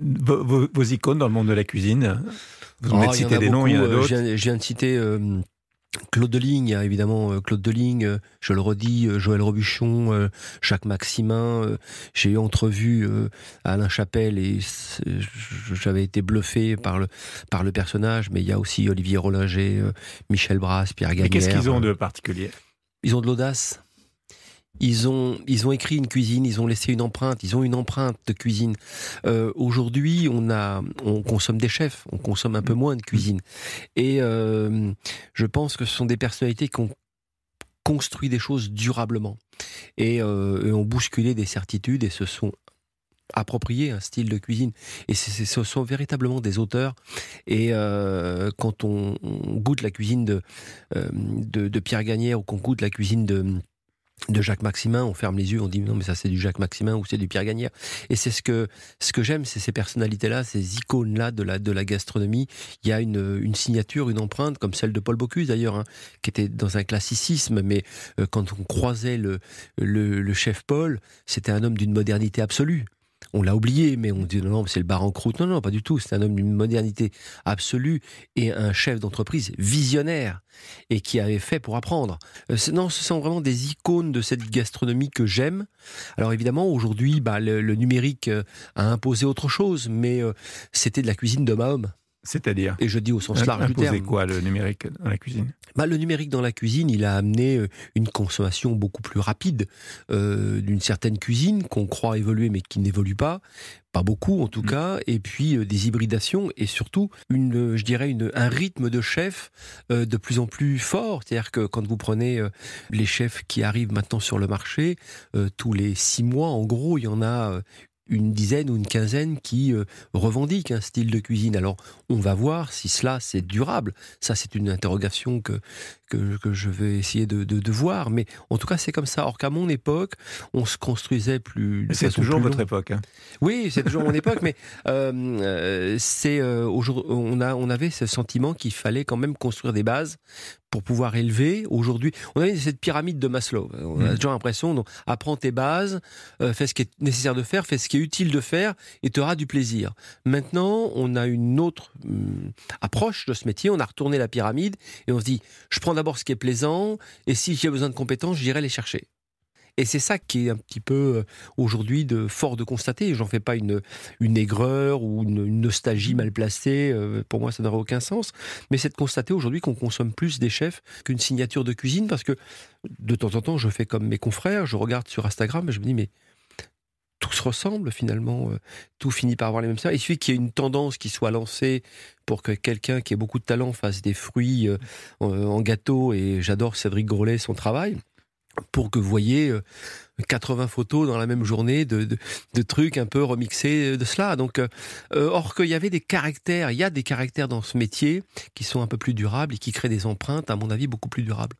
vos, icônes dans le monde de la cuisine Vous oh, citer des noms, il y en a d'autres. Je viens de citer Claude Deligne, il y a évidemment euh, Claude Deligne, euh, je le redis, euh, Joël Robuchon, Jacques Maximin. J'ai eu entrevu Alain Chapelle et j'avais été bluffé par le, par le personnage, mais il y a aussi Olivier Rollinger, Michel Brasse, Pierre Gagnère. Qu'est-ce qu'ils ont de particulier? Ils ont de l'audace. Ils ont, ils ont écrit une cuisine, ils ont laissé une empreinte, ils ont une empreinte de cuisine. Euh, Aujourd'hui, on a, on consomme des chefs, on consomme un peu moins de cuisine. Et euh, je pense que ce sont des personnalités qui ont construit des choses durablement et, euh, et ont bousculé des certitudes et se sont appropriés un style de cuisine. Et ce sont véritablement des auteurs. Et euh, quand on, goûte la cuisine de, euh, de, de Pierre Gagnère ou qu'on goûte la cuisine de de Jacques Maximin, on ferme les yeux, on dit non mais ça c'est du Jacques Maximin ou c'est du Pierre Gagnère. Et c'est ce que ce que j'aime, c'est ces personnalités-là, ces icônes-là de la de la gastronomie. Il y a une, une signature, une empreinte comme celle de Paul Bocuse d'ailleurs, hein, qui était dans un classicisme, mais euh, quand on croisait le, le, le chef Paul, c'était un homme d'une modernité absolue on l'a oublié, mais on dit non, c'est le bar en croûte. Non, non, pas du tout. C'est un homme d'une modernité absolue et un chef d'entreprise visionnaire et qui avait fait pour apprendre. Euh, non, ce sont vraiment des icônes de cette gastronomie que j'aime. Alors évidemment, aujourd'hui, bah, le, numérique euh, a imposé autre chose, mais euh, c'était de la cuisine d'homme à homme. C'est-à-dire Et je dis au sens large du terme. quoi le numérique dans la cuisine? Bah, Le numérique dans la cuisine, il a amené euh, une consommation beaucoup plus rapide euh, d'une certaine cuisine qu'on croit évoluer mais qui n'évolue pas. Pas beaucoup en tout mm. cas, et puis euh, des hybridations et surtout une, je dirais une, un rythme de chef de plus en plus fort. C'est-à-dire que quand vous prenez les chefs qui arrivent maintenant sur le marché, tous les six mois en gros, il y en a une dizaine ou une quinzaine qui euh, revendiquent un style de cuisine. Alors, on va voir si cela c'est durable. Ça, c'est une interrogation que, que, je vais essayer de, de, voir. Mais en tout cas, c'est comme ça. Or qu'à mon époque, on se construisait plus. C'est toujours votre époque. Hein. Oui, c'est toujours mon époque. Mais euh, euh c'est euh, on a on avait ce sentiment qu'il fallait quand même construire des bases pour pouvoir élever. Aujourd'hui, on a cette pyramide de Maslow. On a mm. toujours l'impression, donc, apprends tes bases, euh, fais ce qui est nécessaire de faire, fais ce qui est utile de faire, et tu auras du plaisir. Maintenant, on a une autre hum, approche de ce métier. On a retourné la pyramide et on se dit, je prends d'abord ce qui est plaisant, et si j'ai besoin de compétences, j'irai les chercher. Et c'est ça qui est un petit peu euh, aujourd'hui de fort de constater. J'en fais pas une, une aigreur ou une, nostalgie mal placée. Euh, pour moi, ça n'aurait aucun sens. Mais c'est de constater aujourd'hui qu'on consomme plus des chefs qu'une signature de cuisine parce que de temps en temps, je fais comme mes confrères. Je regarde sur Instagram et je me dis, mais se ressemble finalement, euh, tout finit par avoir les mêmes saveurs. Il suffit qu'il y ait une tendance qui soit lancée pour que quelqu'un qui ait beaucoup de talent fasse des fruits euh, en gâteau, et j'adore Cédric Grolet, son travail, pour que vous voyez 80 euh, photos dans la même journée de, trucs un peu remixés de cela. Donc, or qu'il y avait des caractères, il y a des caractères dans ce métier qui sont un peu plus durables et qui créent des empreintes, à mon avis, beaucoup plus durables.